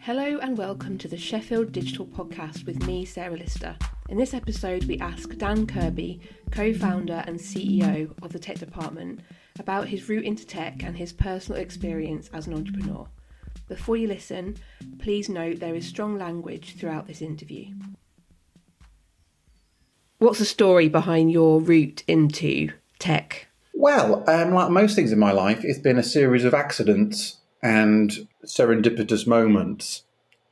Hello and welcome to the Sheffield Digital Podcast with me, Sarah Lister. In this episode, we ask Dan Kirby, co founder and CEO of the tech department, about his route into tech and his personal experience as an entrepreneur. Before you listen, please note there is strong language throughout this interview. What's the story behind your route into tech? Well, um, like most things in my life, it's been a series of accidents and serendipitous moments.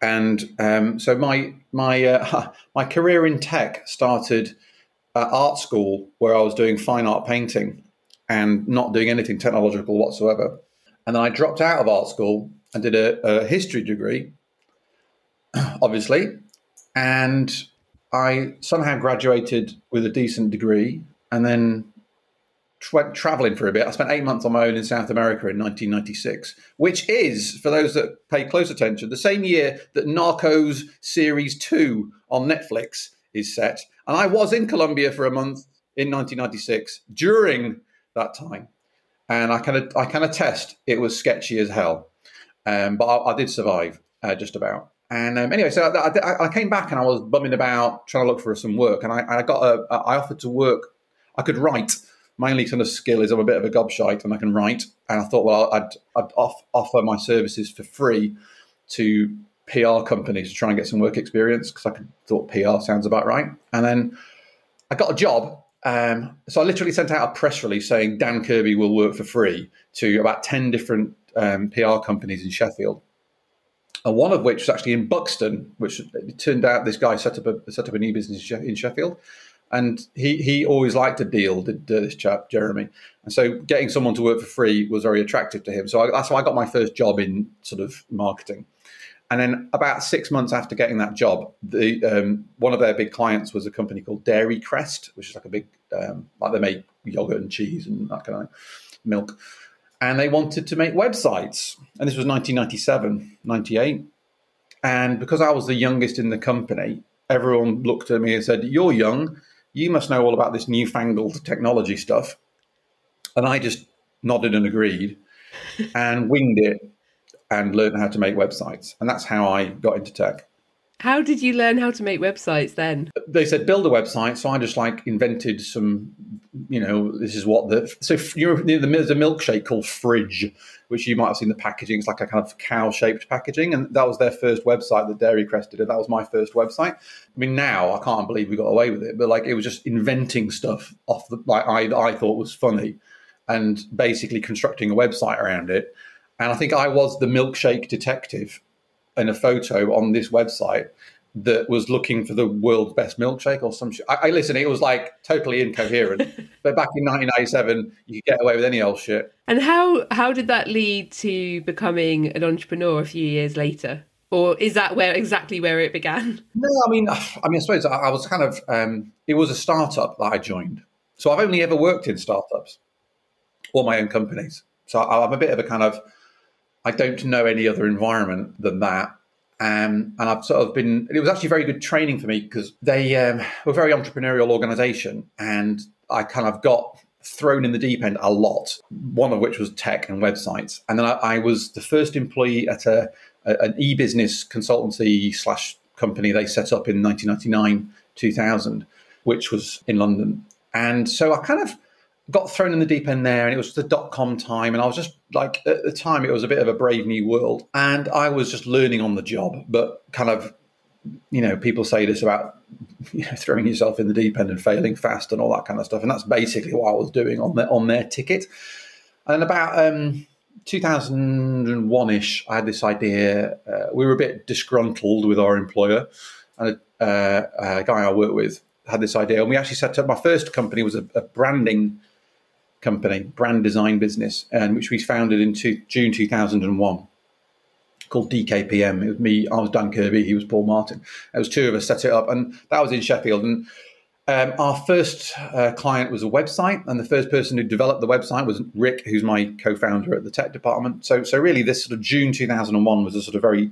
And um, so my my uh, my career in tech started at art school, where I was doing fine art painting and not doing anything technological whatsoever. And then I dropped out of art school and did a, a history degree, obviously, and I somehow graduated with a decent degree, and then went traveling for a bit. I spent eight months on my own in South America in 1996, which is, for those that pay close attention, the same year that Narcos Series 2 on Netflix is set. And I was in Colombia for a month in 1996 during that time. And I of I kind of test it was sketchy as hell, um, but I, I, did survive uh, just about. And um, anyway, so I, I, I, came back and I was bumming about trying to look for some work, and I, I got a I offered to work. I could write my only kind of skill is I'm a bit of a gobshite and I can write. And I thought, well, I'd, I'd off, offer my services for free to PR companies to try and get some work experience because I thought PR sounds about right. And then I got a job. Um, so I literally sent out a press release saying Dan Kirby will work for free to about 10 different um, PR companies in Sheffield. And one of which was actually in Buxton, which turned out this guy set up a set up a new business in Sheffield and he he always liked a deal. Did this chap Jeremy? And so getting someone to work for free was very attractive to him. So I, that's why I got my first job in sort of marketing. And then about six months after getting that job, the um, one of their big clients was a company called Dairy Crest, which is like a big um, like they make yogurt and cheese and that kind of milk. And they wanted to make websites. And this was 1997, 98. And because I was the youngest in the company, everyone looked at me and said, You're young you must know all about this newfangled technology stuff. And I just nodded and agreed and winged it and learned how to make websites. And that's how I got into tech. How did you learn how to make websites then? They said build a website, so I just like invented some. You know, this is what the so you know, there's a milkshake called Frijj, which you might have seen the packaging. It's like a kind of cow shaped packaging, and that was their first website that Dairy Crest did. That was my first website. I mean, now I can't believe we got away with it, but like it was just inventing stuff off the like I I thought was funny, and basically constructing a website around it. And I think I was the milkshake detective in a photo on this website that was looking for the world's best milkshake or some shit. I, I listen, it was like totally incoherent. but back in 1997, you could get away with any old shit. And how how did that lead to becoming an entrepreneur a few years later? Or is that where exactly where it began? No, I mean, I mean, I suppose I, I was kind of. Um, it was a startup that I joined, so I've only ever worked in startups or my own companies. So I'm a bit of a kind of I don't know any other environment than that. Um, and I've sort of been, it was actually very good training for me because they um, were a very entrepreneurial organization. And I kind of got thrown in the deep end a lot, one of which was tech and websites. And then I, I was the first employee at a, a an e business consultancy slash company they set up in 1999, 2000, which was in London. And so I kind of, got thrown in the deep end there and it was the dot com time and i was just like at the time it was a bit of a brave new world and i was just learning on the job but kind of you know people say this about you know throwing yourself in the deep end and failing fast and all that kind of stuff and that's basically what i was doing on their on their ticket. And about um 2001ish i had this idea uh, we were a bit disgruntled with our employer and a, uh, a guy i worked with had this idea and we actually set up my first company was a, a branding company, brand design business, and which we founded in two, June 2001 called DKPM. It was me, I was Dan Kirby, he was Paul Martin. It was two of us set it up, and that was in Sheffield. And um, our first uh, client was a website, and the first person who developed the website was Rick, who's my co-founder at the tech department. So, so really, this sort of June 2001 was a sort of very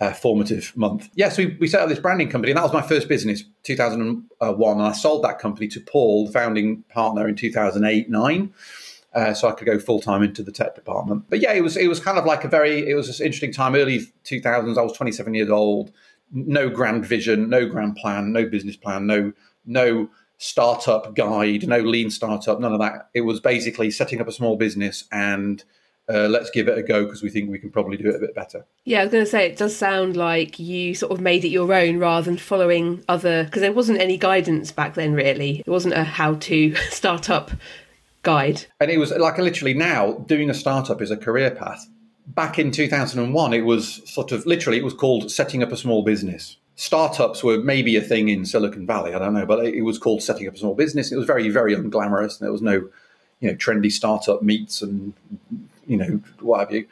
uh, formative month. Yes, we, we set up this branding company, and that was my first business, 2001. And I sold that company to Paul, the founding partner, in 2008 9. uh, so I could go full time into the tech department. But yeah, it was it was kind of like a very it was an interesting time. Early 2000s, I was 27 years old. No grand vision, no grand plan, no business plan, no no startup guide, no lean startup, none of that. It was basically setting up a small business and uh, let's give it a go because we think we can probably do it a bit better. Yeah, I was going to say it does sound like you sort of made it your own rather than following other because there wasn't any guidance back then. Really, it wasn't a how-to startup guide. And it was like literally now doing a startup is a career path. Back in 2001, it was sort of literally it was called setting up a small business. Startups were maybe a thing in Silicon Valley, I don't know, but it was called setting up a small business. It was very, very unglamorous, and there was no, you know, trendy startup meets and you know, what have you.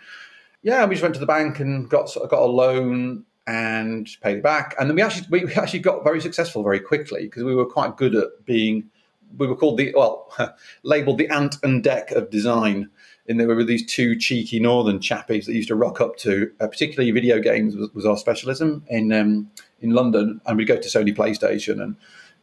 Yeah, we just went to the bank and got got a loan and paid it back. And then we actually we actually got very successful very quickly because we were quite good at being. We were called the well, labelled the ant and dec of design. And there were these two cheeky northern chappies that used to rock up to, uh, particularly video games was, was our specialism in um, in London, and we'd go to Sony PlayStation and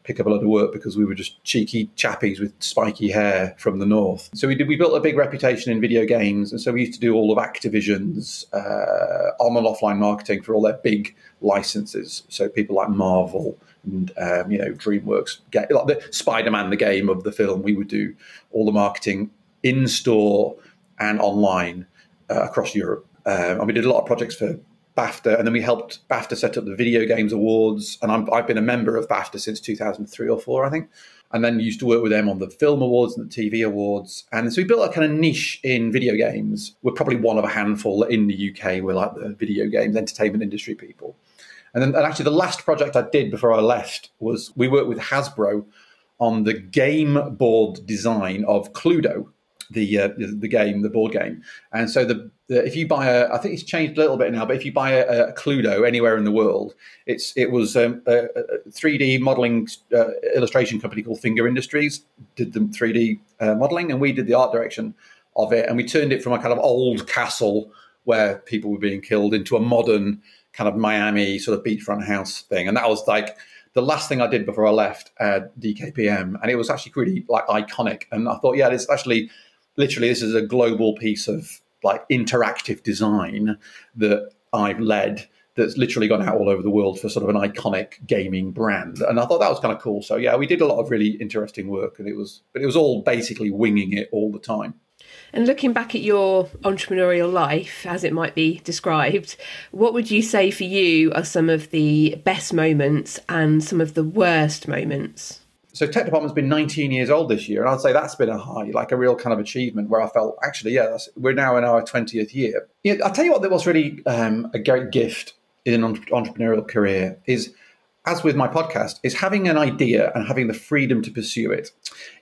pick up a lot of work because we were just cheeky chappies with spiky hair from the north. So we did, we built a big reputation in video games, and so we used to do all of Activision's uh, on and offline marketing for all their big licenses. So people like Marvel and um, you know DreamWorks, get, like the Spider-Man, the game of the film. We would do all the marketing in store and online uh, across Europe. Um, and we did a lot of projects for BAFTA, and then we helped BAFTA set up the Video Games Awards. And i have been a member of BAFTA since 2003 or four, I think. And then used to work with them on the Film Awards and the TV Awards. And so we built a kind of niche in video games. We're probably one of a handful in the UK. We're like the video games entertainment industry people. And then, and actually, the last project I did before I left was we worked with Hasbro on the game board design of Cluedo, the uh, the game, the board game. And so the, the, if you buy a, I think it's changed a little bit now, but if you buy a, a Cluedo anywhere in the world, it's it was um, a, a 3D modeling uh, illustration company called Finger Industries did the 3D uh, modeling, and we did the art direction of it, and we turned it from a kind of old castle where people were being killed into a modern kind of Miami sort of beachfront house thing, and that was like the last thing I did before I left uh, DKPM, and it was actually really like iconic. And I thought, yeah, it's actually literally this is a global piece of like interactive design that I've led that's literally gone out all over the world for sort of an iconic gaming brand. And I thought that was kind of cool. So yeah, we did a lot of really interesting work and it was but it was all basically winging it all the time. And looking back at your entrepreneurial life, as it might be described, what would you say for you are some of the best moments and some of the worst moments? So tech department's been 19 years old this year, and I'd say that's been a high, like a real kind of achievement where I felt actually, yeah, we're now in our 20th year. I'll tell you what, that was really um, a great gift in an entrepreneurial career is, as with my podcast, is having an idea and having the freedom to pursue it.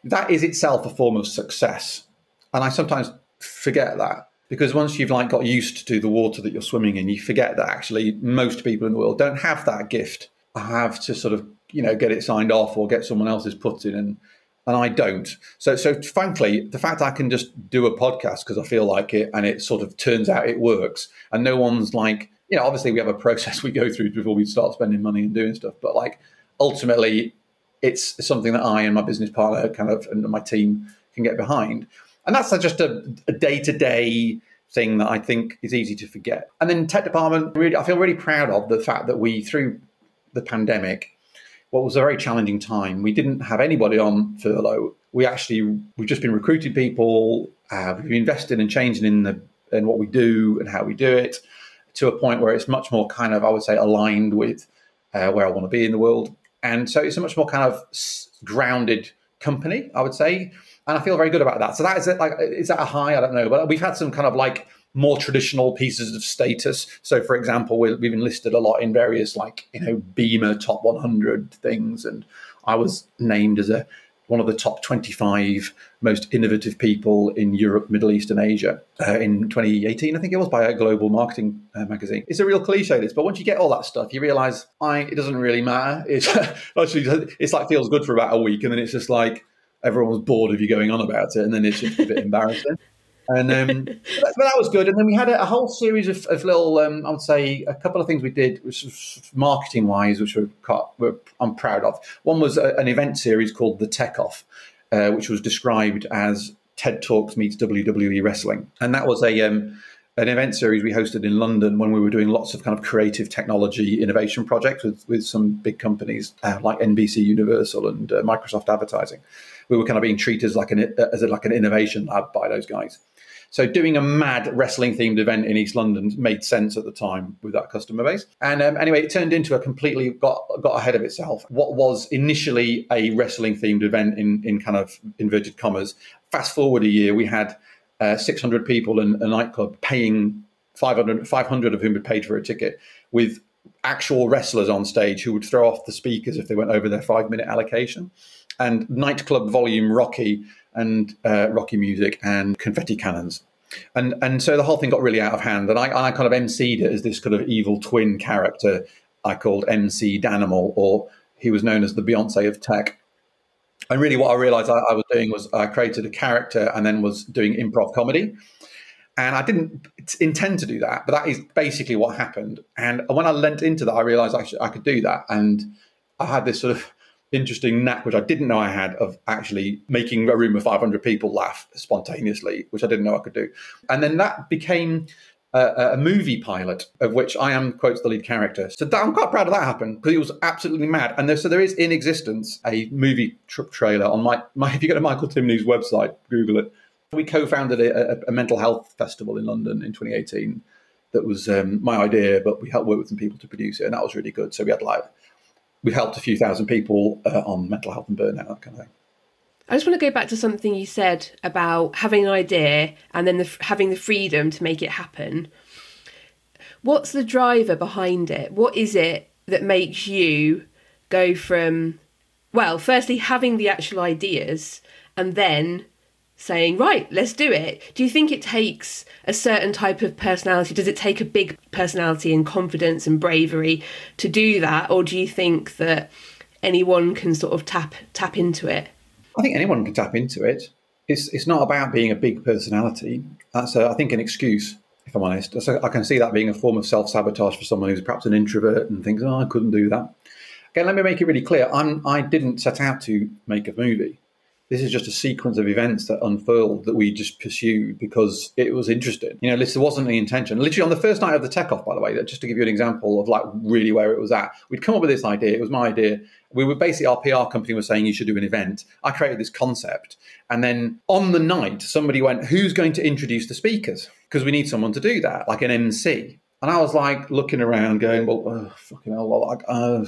That is itself a form of success, and I sometimes forget that because once you've like got used to the water that you're swimming in, you forget that actually most people in the world don't have that gift. I have to sort of you know get it signed off or get someone else's put in and and I don't. So so frankly, the fact I can just do a podcast because I feel like it and it sort of turns out it works and no one's like you know obviously we have a process we go through before we start spending money and doing stuff, but like ultimately it's something that I and my business partner kind of and my team can get behind. And that's just a day to day thing that I think is easy to forget. And then tech department, really, I feel really proud of the fact that we, through the pandemic, what was a very challenging time. We didn't have anybody on furlough. We actually we've just been recruiting people. Uh, we've invested in changing in the in what we do and how we do it to a point where it's much more kind of I would say aligned with uh, where I want to be in the world. And so it's a much more kind of grounded company, I would say, and I feel very good about that. So that is it. Like, is that a high? I don't know, but we've had some kind of like more traditional pieces of status. So, for example, we have enlisted a lot in various like you know Beamer top 100 things, and I was named as a one of the top 25 most innovative people in Europe, Middle East, and Asia uh, in 2018. I think it was by a global marketing uh, magazine. It's a real cliche, this, but once you get all that stuff, you realize I, it doesn't really matter. It's actually it's like feels good for about a week, and then it's just like everyone's bored of you going on about it, and then it's just a bit embarrassing. And um, but, that, but, that, was good. And then we had a, a whole series of, of little, um, I would say, a couple of things we did, which marketing wise, which we're, we're, I'm proud of. One was a, an event series called the Tech Off, uh, which was described as TED Talks meets WWE wrestling, and that was a um, an event series we hosted in London when we were doing lots of kind of creative technology innovation projects with, with some big companies uh, like NBC Universal and uh, Microsoft Advertising. We were kind of being treated as like an as a, like an innovation lab by those guys. So doing a mad wrestling themed event in East London made sense at the time with that customer base. And um, anyway, it turned into a completely got got ahead of itself. What was initially a wrestling themed event in in kind of inverted commas. Fast forward a year, we had uh, 600 people in a nightclub paying 500, 500 of whom had paid for a ticket with actual wrestlers on stage who would throw off the speakers if they went over their five minute allocation. And nightclub volume Rocky and uh, Rocky music and confetti cannons. And and so the whole thing got really out of hand. And I, I kind of emceed it as this kind of evil twin character I called MC Danimal, or he was known as the Beyonce of tech. And really, what I realized I, I was doing was I created a character and then was doing improv comedy. And I didn't intend to do that, but that is basically what happened. And when I leant into that, I realized I, should, I could do that. And I had this sort of interesting knack, which I didn't know I had, of actually making a room of 500 people laugh spontaneously, which I didn't know I could do. And then that became a, movie pilot of which I am quotes the lead character. So that, I'm quite proud of that happened because it was absolutely mad. And there, so there is in existence a movie tr- trailer on my, my. If you go to Michael Tierney's website, Google it. We co-founded a, a, a mental health festival in London in 2018 that was um, my idea, but we helped work with some people to produce it, and that was really good. So we had like we helped a few thousand people uh, on mental health and burnout, that kind of thing. I just want to go back to something you said about having an idea and then the, having the freedom to make it happen. What's the driver behind it? What is it that makes you go from, well, firstly, having the actual ideas and then saying, right, let's do it? Do you think it takes a certain type of personality? Does it take a big personality and confidence and bravery to do that? Or do you think that anyone can sort of tap tap into it? I think anyone can tap into it. It's it's not about being a big personality. That's a, I think an excuse, if I'm honest. So I can see that being a form of self sabotage for someone who's perhaps an introvert and thinks, "Oh, I couldn't do that." Again, let me make it really clear. I'm I didn't set out to make a movie this is just a sequence of events that unfurled that we just pursued because it was interesting. You know, this wasn't the intention. Literally on the first night of the tech off, by the way, just to give you an example of like really where it was at, we'd come up with this idea. It was my idea. We were basically our PR company was saying you should do an event. I created this concept, and then on the night, somebody went, "Who's going to introduce the speakers?" Because we need someone to do that, like an MC. And I was like looking around, going, "Well, oh, fucking hell, like, uh,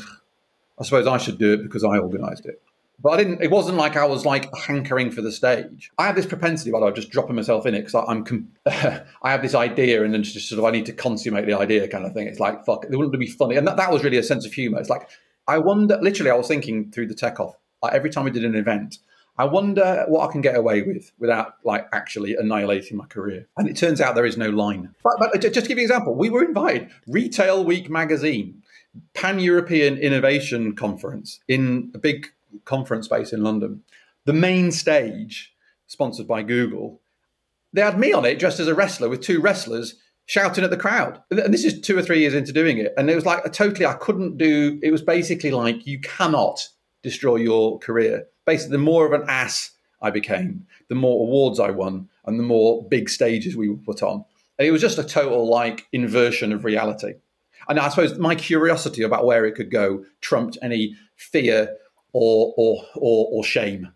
I suppose I should do it because I organised it." But I didn't. It wasn't like I was like hankering for the stage. I have this propensity, by the way, of just dropping myself in it because I'm. I have this idea, and then just sort of I need to consummate the idea, kind of thing. It's like fuck. It wouldn't be funny, and that, that was really a sense of humor. It's like I wonder. Literally, I was thinking through the tech off like, every time we did an event. I wonder what I can get away with without like actually annihilating my career. And it turns out there is no line. But, but just to give you an example, we were invited. Retail Week magazine, Pan European Innovation Conference in a big conference space in London. The main stage, sponsored by Google, they had me on it dressed as a wrestler with two wrestlers shouting at the crowd. And this is two or three years into doing it. And it was like a totally, I couldn't do, it was basically like, you cannot destroy your career. Basically, the more of an ass I became, the more awards I won, and the more big stages we were put on. And it was just a total like inversion of reality. And I suppose my curiosity about where it could go trumped any fear or or or, or shame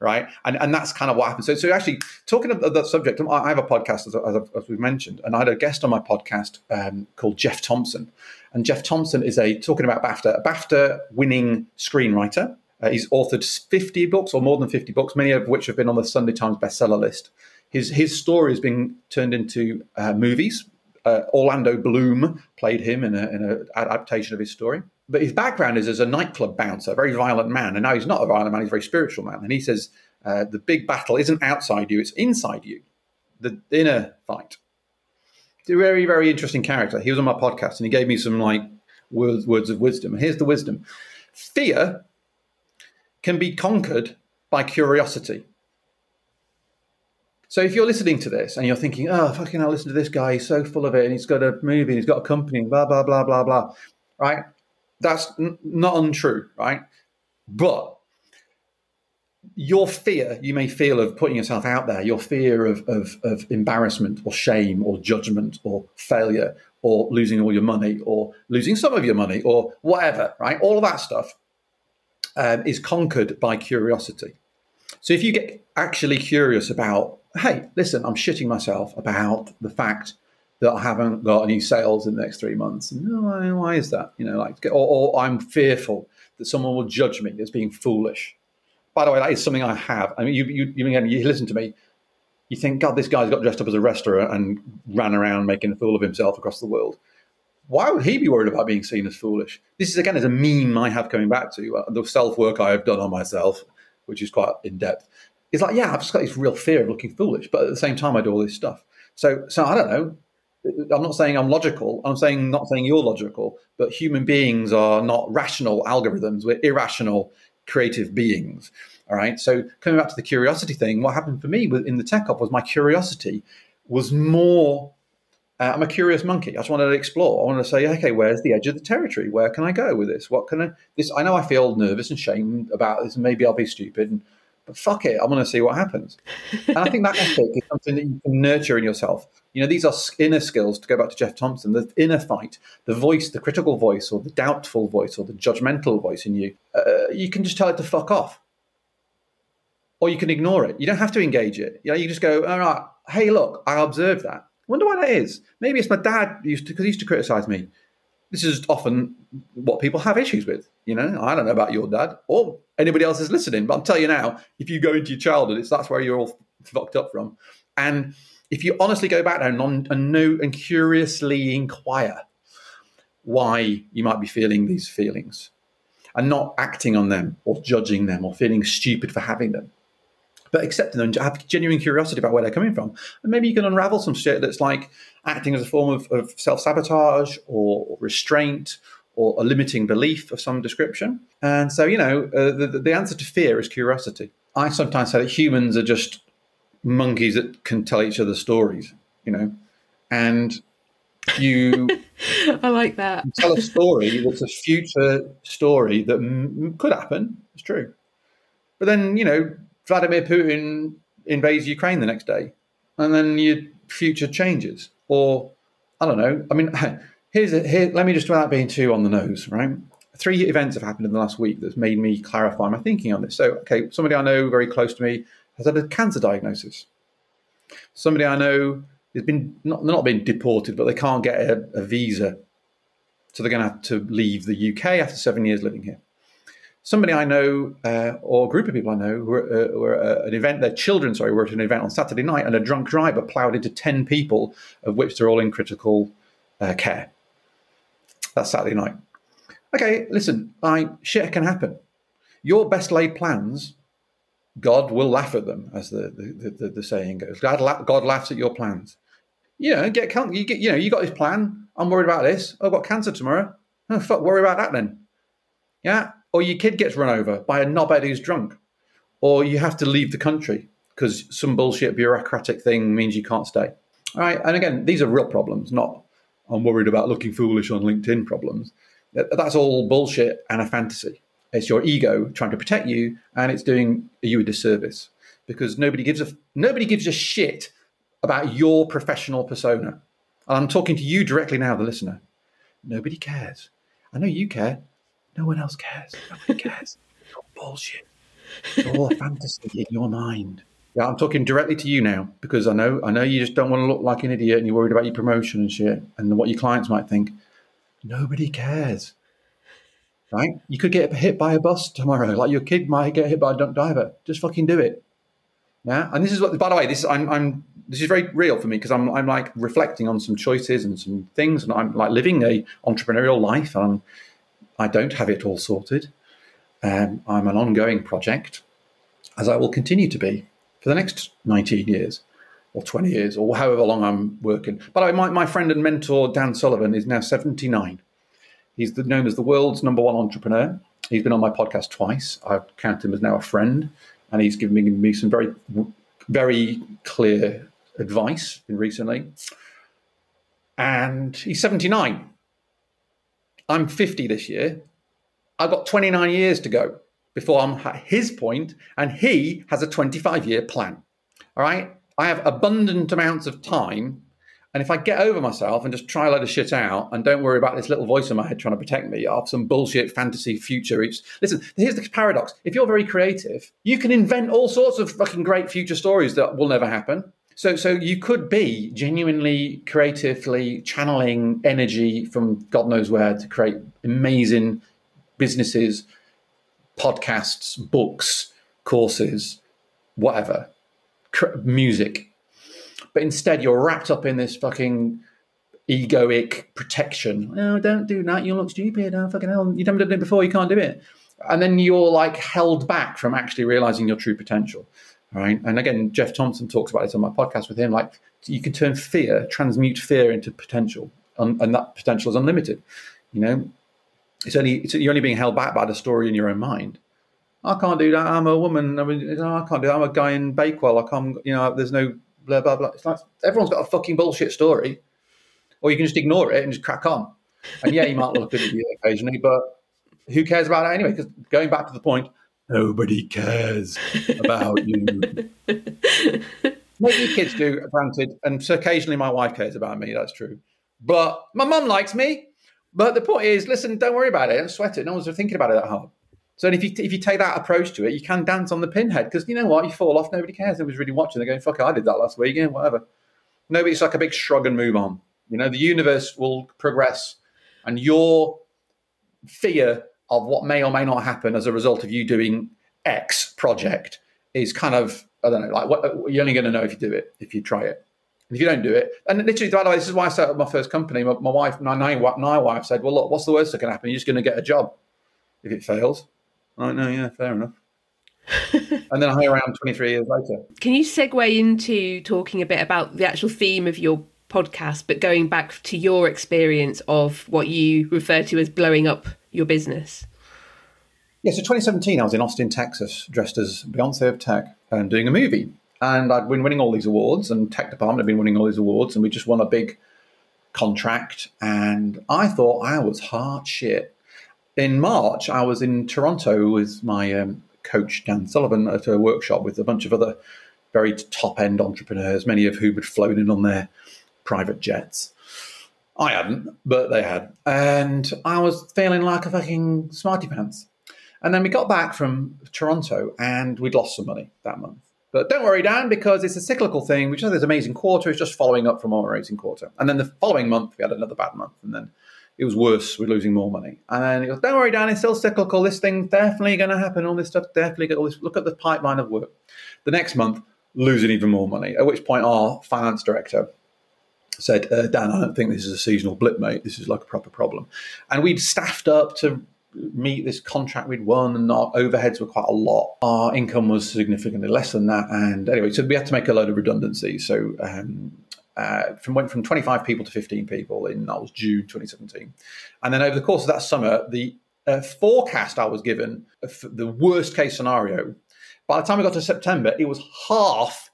right? And and that's kind of what happened. So, so actually, talking of that subject, I have a podcast as, as, as we've mentioned, and I had a guest on my podcast um, called Geoff Thompson, and Geoff Thompson is a talking about BAFTA, a BAFTA winning screenwriter. Uh, he's authored 50 books or more than 50 books, many of which have been on the Sunday Times bestseller list. His his story has been turned into uh, movies. Uh, Orlando Bloom played him in an adaptation of his story but his background is as a nightclub bouncer, a very violent man. And now he's not a violent man, he's a very spiritual man. And he says uh, the big battle isn't outside you, it's inside you, the inner fight. It's a very, very interesting character. He was on my podcast and he gave me some like words, words of wisdom. Here's the wisdom fear can be conquered by curiosity. So if you're listening to this and you're thinking, oh, fucking hell, listen to this guy, he's so full of it, and he's got a movie, and he's got a company, blah, blah, blah, blah, blah, right? that's n- not untrue, right? But your fear you may feel of putting yourself out there, your fear of, of, of embarrassment or shame or judgment or failure or losing all your money or losing some of your money or whatever, right? All of that stuff um, is conquered by curiosity. So if you get actually curious about, hey, listen, I'm shitting myself about the fact that I haven't got any sales in the next three months. No, why, why is that? You know, like, or, or I'm fearful that someone will judge me as being foolish. By the way, that is something I have. I mean, you, you, you, you listen to me, you think, God, this guy's got dressed up as a wrestler and ran around making a fool of himself across the world. Why would he be worried about being seen as foolish? This is again is a meme I have coming back to uh, the self work I have done on myself, which is quite in depth. It's like, yeah, I've just got this real fear of looking foolish, but at the same time, I do all this stuff. So, so I don't know. I'm not saying I'm logical. I'm saying not saying you're logical, but human beings are not rational algorithms. We're irrational creative beings. All right. So coming back to the curiosity thing, what happened for me in the tech off was my curiosity was more. Uh, I'm a curious monkey. I just wanted to explore. I wanted to say, okay, where's the edge of the territory? Where can I go with this? What can I? This I know I feel nervous and shamed about this, maybe I'll be stupid. And, but fuck it, I want to see what happens. And I think that ethic is something that you can nurture in yourself. You know, these are inner skills. To go back to Geoff Thompson, the inner fight, the voice, the critical voice, or the doubtful voice, or the judgmental voice in you. Uh, you can just tell it to fuck off or you can ignore it. You don't have to engage it. You know, you just go, all right, hey, look, I observed that. Wonder why that is. Maybe it's my dad used to because he used to criticize me. This is often what people have issues with. You know, I don't know about your dad or anybody else is listening, but I'll tell you now, if you go into your childhood, it's that's where you're all fucked up from. And if you honestly go back and, and know and curiously inquire why you might be feeling these feelings and not acting on them or judging them or feeling stupid for having them, but accepting them, have genuine curiosity about where they're coming from. And maybe you can unravel some shit that's like acting as a form of, of self sabotage or restraint or a limiting belief of some description. And so, you know, uh, the, the answer to fear is curiosity. I sometimes say that humans are just monkeys that can tell each other stories, you know, and you I like that. tell a story that's a future story that m- could happen. It's true. But then, you know, Vladimir Putin invades Ukraine the next day, and then your future changes. Or I don't know. I mean, here's a, here. Let me just without being too on the nose, right? Three events have happened in the last week that's made me clarify my thinking on this. So, okay, somebody I know very close to me has had a cancer diagnosis. Somebody I know has been not not been deported, but they can't get a, a visa, so they're going to have to leave the UK after seven years living here somebody I know uh, or a group of people I know were, uh, were uh, an event, their children, sorry, were at an event on Saturday night and a drunk driver ploughed into 10 people, of which they're all in critical uh, care. That's Saturday night. Okay, listen, I, shit can happen. Your best laid plans, God will laugh at them, as the, the, the, the saying goes. God, la- God laughs at your plans. You know, get, you get, you know, you got this plan. I'm worried about this. I've got cancer tomorrow. Oh, fuck, worry about that then. Yeah, or your kid gets run over by a knobhead who's drunk, or you have to leave the country because some bullshit bureaucratic thing means you can't stay. All right, and again, these are real problems, not I'm worried about looking foolish on LinkedIn problems. That's all bullshit and a fantasy. It's your ego trying to protect you, and it's doing you a disservice because nobody gives a nobody gives a shit about your professional persona. I'm talking to you directly now, the listener. Nobody cares. I know you care. No one else cares. Nobody cares. it's all bullshit. It's all a fantasy in your mind. Yeah, I'm talking directly to you now because I know I know you just don't want to look like an idiot and you're worried about your promotion and shit and what your clients might think. Nobody cares. Right? You could get hit by a bus tomorrow, like your kid might get hit by a drunk driver. Just fucking do it. Yeah. And this is what by the way, this is I'm I'm this is very real for me because I'm I'm like reflecting on some choices and some things and I'm like living a entrepreneurial life and I'm I don't have it all sorted. Um, I'm an ongoing project, as I will continue to be for the next 19 years or 20 years or however long I'm working. But my, my friend and mentor, Dan Sullivan, is now 79. He's the, known as the world's number one entrepreneur. He's been on my podcast twice. I count him as now a friend, and he's given me some very, very clear advice recently. And he's 79. I'm 50 this year. I've got 29 years to go. before I'm at his point, and he has a 25 year plan. All right. I have abundant amounts of time. And if I get over myself and just try a load of shit out and don't worry about this little voice in my head trying to protect me of some bullshit fantasy future, it's listen, here's the paradox. If you're very creative, you can invent all sorts of fucking great future stories that will never happen. So, so you could be genuinely creatively channeling energy from God knows where to create amazing businesses, podcasts, books, courses, whatever, music. But instead, you're wrapped up in this fucking egoic protection. No, don't do that. You look stupid. Oh, fucking hell. You've never done it before. You can't do it. And then you're like held back from actually realizing your true potential. Right. And again, Geoff Thompson talks about this on my podcast with him. Like you can turn fear, transmute fear into potential, and, and that potential is unlimited. You know, it's only it's, you're only being held back by the story in your own mind. I can't do that. I'm a woman. I mean, I can't do that. I'm a guy in Bakewell. I can't. You know, there's no blah blah blah. It's like everyone's got a fucking bullshit story, or you can just ignore it and just crack on. And yeah, you might look at it occasionally, but who cares about it anyway? Because going back to the point, nobody cares about you. Maybe kids do, granted, and occasionally my wife cares about me. That's true, but my mum likes me. But the point is, listen, don't worry about it. Don't sweat it. No one's thinking about it that hard. So if you if you take that approach to it, you can dance on the pinhead because you know what, you fall off, nobody cares. Nobody's really watching. They're going, "Fuck, I did that last week." Yeah, whatever. Nobody's like a big shrug and move on. You know, the universe will progress, and your fear of what may or may not happen as a result of you doing X project is kind of I don't know, like what, you're only going to know if you do it, if you try it. And if you don't do it, and literally, by the way, this is why I set up my first company. My, my wife, my, my wife said, "Well, look, what's the worst that can happen? You're just going to get a job if it fails." I know, yeah, fair enough. and then I around 23 years later. Can you segue into talking a bit about the actual theme of your podcast, but going back to your experience of what you refer to as blowing up your business? Yeah, so 2017, I was in Austin, Texas, dressed as Beyonce of tech and doing a movie. And I'd been winning all these awards, and tech department had been winning all these awards, and we just won a big contract. And I thought I was hard shit in March, I was in Toronto with my um, coach Dan Sullivan at a workshop with a bunch of other very top end entrepreneurs, many of whom had flown in on their private jets. I hadn't, but they had. And I was feeling like a fucking smarty pants. And then we got back from Toronto and we'd lost some money that month. But don't worry, Dan, because it's a cyclical thing. We just had this amazing quarter. It's just following up from our amazing quarter. And then the following month, we had another bad month. And then it was worse. We're losing more money. And he goes, "Don't worry, Dan. It's still cyclical. This thing's definitely going to happen. All this stuff definitely. Get all this. Look at the pipeline of work. The next month, losing even more money. At which point, our finance director said, uh, "Dan, I don't think this is a seasonal blip, mate. This is like a proper problem." And we'd staffed up to meet this contract we'd won, and our overheads were quite a lot. Our income was significantly less than that, and anyway, so we had to make a load of redundancies. So um, uh, from went from 25 people to 15 people in that was June 2017, and then over the course of that summer, the uh, forecast I was given, the worst case scenario, by the time we got to September, it was half.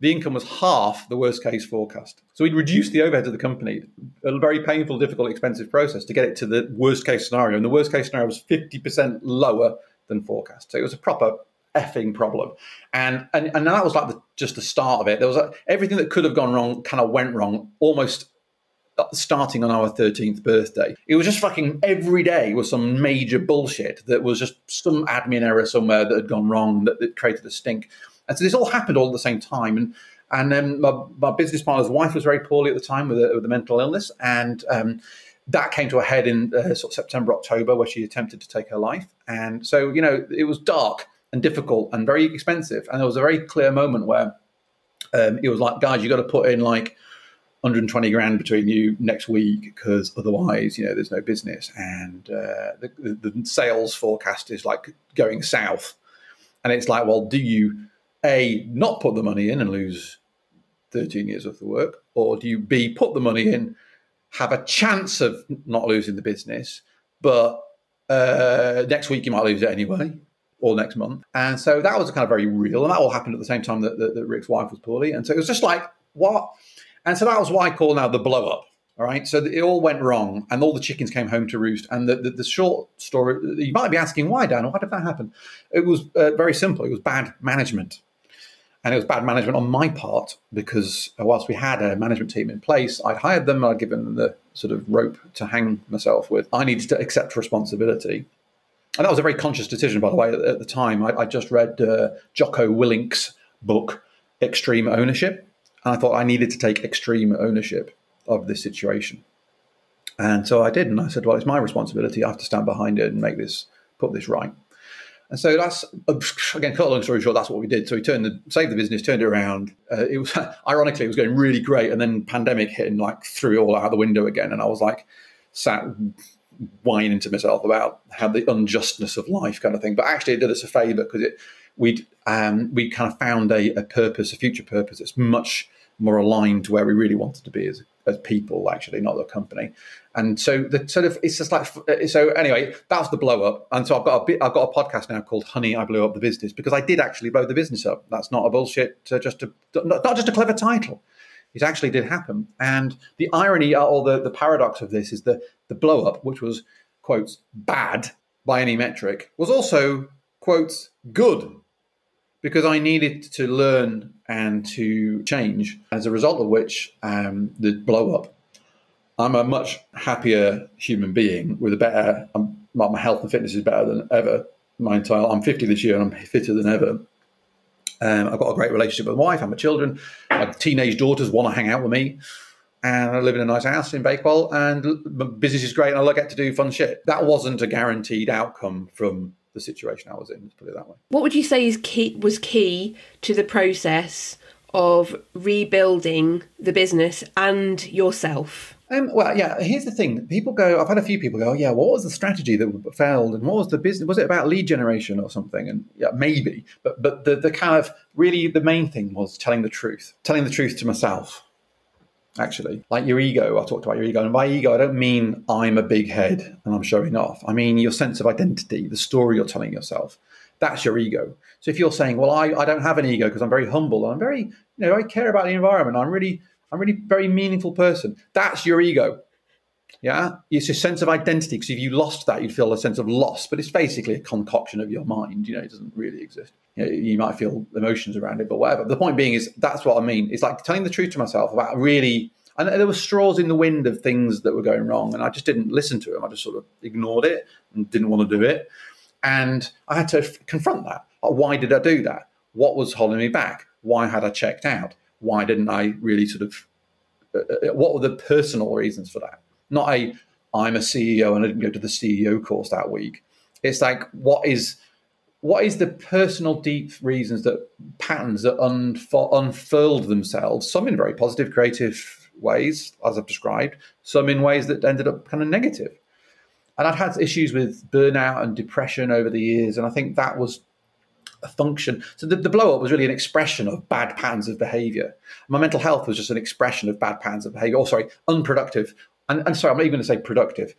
The income was half the worst case forecast. So we'd reduced the overhead of the company, a very painful, difficult, expensive process to get it to the worst case scenario. And the worst case scenario was 50% lower than forecast. So it was a proper effing problem. And and, and that was like the, just the start of it. There was everything that could have gone wrong kind of went wrong almost uh, starting on our 13th birthday. It was just fucking every day was some major bullshit that was just some admin error somewhere that had gone wrong that, that created a stink. And so this all happened all at the same time. And and then my, my business partner's wife was very poorly at the time with a, with a mental illness. And um, that came to a head in uh, sort of September, October, where she attempted to take her life. And so, you know, it was dark and difficult and very expensive. And there was a very clear moment where um, it was like, guys, you got to put in like 120 grand between you next week because otherwise, you know, there's no business. And uh, the, the, the sales forecast is like going south. And it's like, well, do you a not put the money in and lose 13 years worth of work, or do you b put the money in, have a chance of not losing the business, but uh, next week you might lose it anyway, or next month. And so that was kind of very real. And that all happened at the same time that, that, that Rick's wife was poorly. And so it was just like, what? And so that was why I call now the blow up. All right, so it all went wrong, and all the chickens came home to roost. And the, the, the short story, you might be asking why, Dan, why did that happen? It was uh, very simple. It was bad management, and it was bad management on my part because whilst we had a management team in place, I'd hired them, I'd given them the sort of rope to hang myself with. I needed to accept responsibility, and that was a very conscious decision, by the way. At, at the time, I, I just read uh, Jocko Willink's book, Extreme Ownership, and I thought I needed to take extreme ownership of this situation. And so I did, and I said, "Well, it's my responsibility. I have to stand behind it and make this, put this right." And so that's again, cut a long story short. That's what we did. So we turned the saved the business, turned it around. Uh, it was ironically it was going really great, and then pandemic hit and like threw it all out the window again. And I was like sat whining to myself about how the unjustness of life kind of thing. But actually, it did us a favour because it we'd um, we kind of found a, a purpose, a future purpose that's much more aligned to where we really wanted to be as as people, actually, not the company. And so the sort of it's just like so. Anyway, that's the blow up. And so I've got a bit. I've got a podcast now called "Honey, I Blew Up the Business" because I did actually blow the business up. That's not a bullshit. Uh, just a not, not just a clever title. It actually did happen. And the irony or the, the paradox of this is the the blow up, which was quotes bad by any metric, was also quotes good because I needed to learn and to change, as a result of which um, the blow up. I'm a much happier human being with a better, um, my health and fitness is better than ever. My entire, I'm 50 this year and I'm fitter than ever. Um, I've got a great relationship with my wife and my children. My teenage daughters want to hang out with me. And I live in a nice house in Bakewell and business is great and I get to do fun shit. That wasn't a guaranteed outcome from the situation I was in. Let's put it that way. What would you say is key was key to the process of rebuilding the business and yourself? Um, well, yeah. Here's the thing: people go. I've had a few people go. Yeah, what was the strategy that failed, and what was the business? Was it about lead generation or something? And yeah, maybe. But but the the kind of really the main thing was telling the truth, telling the truth to myself actually. Like your ego, I talked about your ego. And by ego, I don't mean I'm a big head and I'm showing off. I mean your sense of identity, the story you're telling yourself. That's your ego. So if you're saying, well, I, I don't have an ego because I'm very humble and I'm very, you know, I care about the environment. I'm really, I'm really very meaningful person. That's your ego. Yeah, it's a sense of identity. Because if you lost that, you'd feel a sense of loss. But it's basically a concoction of your mind. You know, it doesn't really exist. You, know, you might feel emotions around it, but whatever. The point being is that's what I mean. It's like telling the truth to myself about really. And there were straws in the wind of things that were going wrong, and I just didn't listen to them. I just sort of ignored it and didn't want to do it. And I had to f- confront that. Why did I do that? What was holding me back? Why had I checked out? Why didn't I really sort of? Uh, uh what were the personal reasons for that? Not a I'm a CEO and I didn't go to the CEO course that week. It's like what is what is the personal deep reasons that patterns that unfurled themselves, some in very positive, creative ways, as I've described, some in ways that ended up kind of negative. And I'd had issues with burnout and depression over the years, and I think that was a function. So the, the blow up was really an expression of bad patterns of behavior. My mental health was just an expression of bad patterns of behavior. Or sorry, unproductive and, and sorry, I'm not even going to say productive,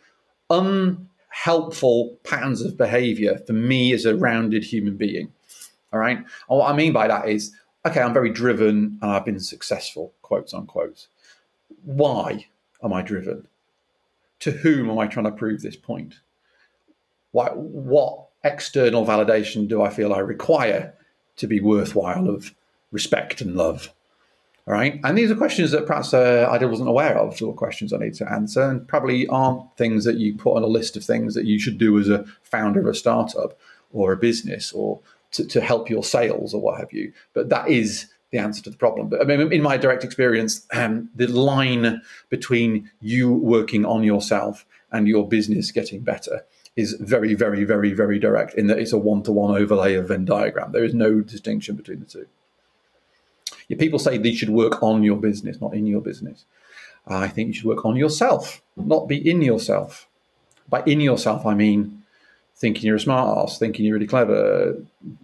unhelpful patterns of behavior for me as a rounded human being. All right. And what I mean by that is, okay, I'm very driven and I've been successful, quotes unquote. Why am I driven? To whom am I trying to prove this point? Why, what external validation do I feel I require to be worthwhile of respect and love? Right. And these are questions that perhaps uh, I wasn't aware of, or questions I need to answer, and probably aren't things that you put on a list of things that you should do as a founder of a startup or a business or to, to help your sales or what have you. But that is the answer to the problem. But I mean, in my direct experience, um, the line between you working on yourself and your business getting better is very, very, very, very direct in that it's a one to one overlay of Venn diagram. There is no distinction between the two people say you should work on your business, not in your business. I think you should work on yourself, not be in yourself. By in yourself, I mean thinking you're a smart ass, thinking you're really clever,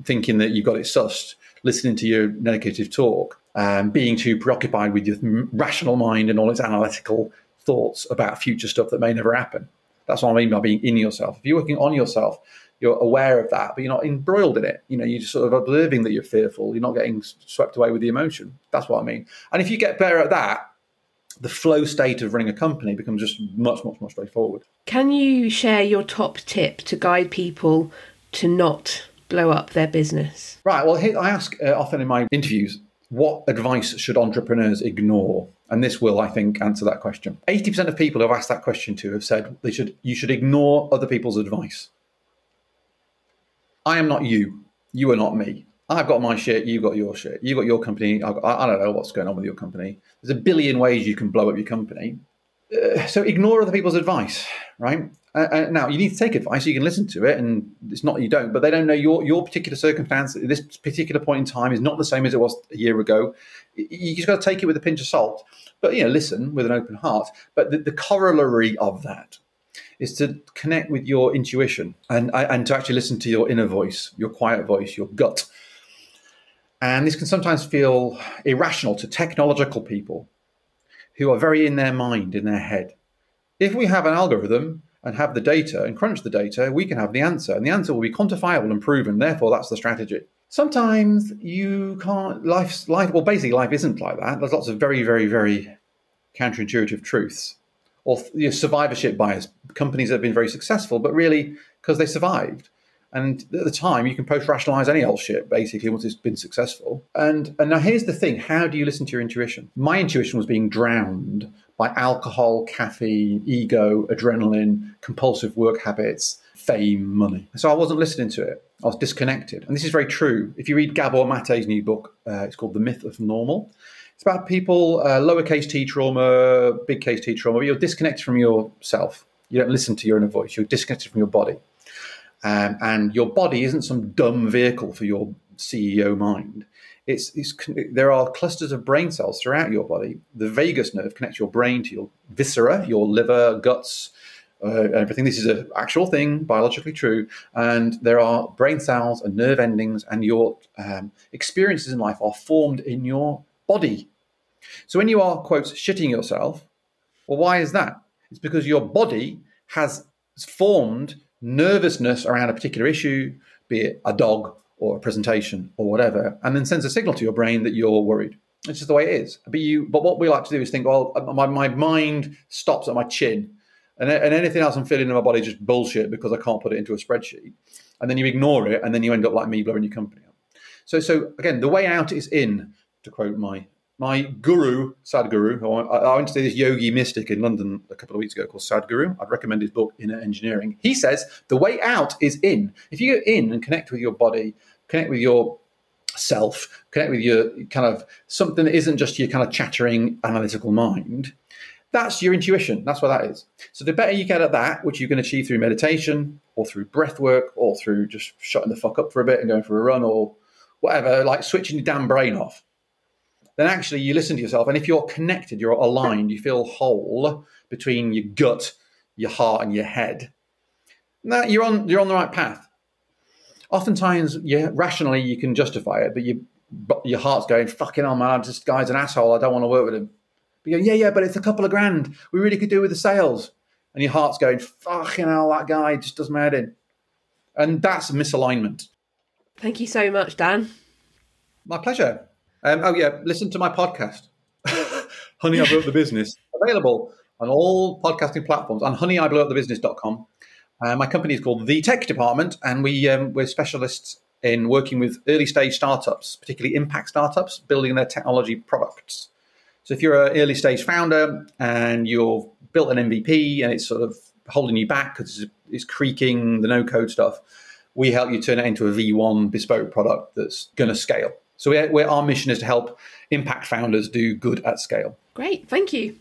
thinking that you've got it sussed, listening to your negative talk, um, being too preoccupied with your rational mind and all its analytical thoughts about future stuff that may never happen. That's what I mean by being in yourself. If you're working on yourself, you're aware of that, but you're not embroiled in it. You know, you're just sort of observing that you're fearful. You're not getting swept away with the emotion. That's what I mean. And if you get better at that, the flow state of running a company becomes just much, much more straightforward. Can you share your top tip to guide people to not blow up their business? Right. Well, I ask uh, often in my interviews, what advice should entrepreneurs ignore? And this will, I think, answer that question. 80% of people who have asked that question to have said they should you should ignore other people's advice. I am not you. You are not me. I've got my shit, you've got your shit. You've got your company. Got, I don't know what's going on with your company. There's a billion ways you can blow up your company. Uh, so ignore other people's advice, right? Uh, uh, now you need to take advice. You can listen to it, and it's not you don't, but they don't know your your particular circumstance. This particular point in time is not the same as it was a year ago. You just got to take it with a pinch of salt, but you know, listen with an open heart. But the, the corollary of that is to connect with your intuition and and to actually listen to your inner voice, your quiet voice, your gut and this can sometimes feel irrational to technological people who are very in their mind, in their head. If we have an algorithm and have the data and crunch the data, we can have the answer. And the answer will be quantifiable and proven. Therefore, that's the strategy. Sometimes you can't, life's life, well, basically, life isn't like that. There's lots of very, very, very counterintuitive truths or you know, survivorship bias. Companies that have been very successful, but really because they survived. And at the time, you can post rationalize any old shit basically once it's been successful. And and now here's the thing: how do you listen to your intuition? My intuition was being drowned by alcohol, caffeine, ego, adrenaline, compulsive work habits, fame, money. So I wasn't listening to it. I was disconnected. And this is very true. If you read Gabor Mate's new book, uh, it's called The Myth of Normal. It's about people, uh, lowercase t trauma, big case t trauma. You're disconnected from yourself. You don't listen to your inner voice. You're disconnected from your body. Um, and your body isn't some dumb vehicle for your CEO mind. It's, it's, there are clusters of brain cells throughout your body. The vagus nerve connects your brain to your viscera, your liver, guts, uh, everything. This is an actual thing, biologically true. And there are brain cells and nerve endings, and your um, experiences in life are formed in your body. So when you are, quote, shitting yourself, well, why is that? It's because your body has formed nervousness around a particular issue, be it a dog or a presentation or whatever, and then sends a signal to your brain that you're worried. It's just the way it is. But you, but what we like to do is think, well, my, my mind stops at my chin, and, and anything else I'm feeling in my body is just bullshit because I can't put it into a spreadsheet. And then you ignore it, and then you end up like me blowing your company up. So, so again, the way out is in, to quote my my guru, Sadhguru, I, I went to see this yogi mystic in London a couple of weeks ago called Sadhguru. I'd recommend his book, Inner Engineering. He says the way out is in. If you go in and connect with your body, connect with your self, connect with your kind of something that isn't just your kind of chattering analytical mind, that's your intuition. That's what that is. So the better you get at that, which you can achieve through meditation or through breath work or through just shutting the fuck up for a bit and going for a run or whatever, like switching your damn brain off then actually you listen to yourself. And if you're connected, you're aligned, you feel whole between your gut, your heart, and your head, that you're on you're on the right path. Oftentimes, yeah, rationally you can justify it, but you but your heart's going, fucking hell, man, this guy's an asshole. I don't want to work with him. But you go, yeah, yeah, but it's a couple of grand. We really could do with the sales. And your heart's going, fucking hell, that guy just doesn't matter. in. And that's misalignment. Thank you so much, Dan. My pleasure. Um, oh yeah, listen to my podcast, Honey, I Blew Up the Business, available on all podcasting platforms on honeyiblew.thebusiness.com. Uh, my company is called The Tech Department, and we um, we're specialists in working with early stage startups, particularly impact startups, building their technology products. So if you're an early stage founder and you've built an MVP and it's sort of holding you back because it's creaking the no code stuff, we help you turn it into a V1 bespoke product that's going to scale. So we're, we're, our mission is to help impact founders do good at scale. Great, thank you.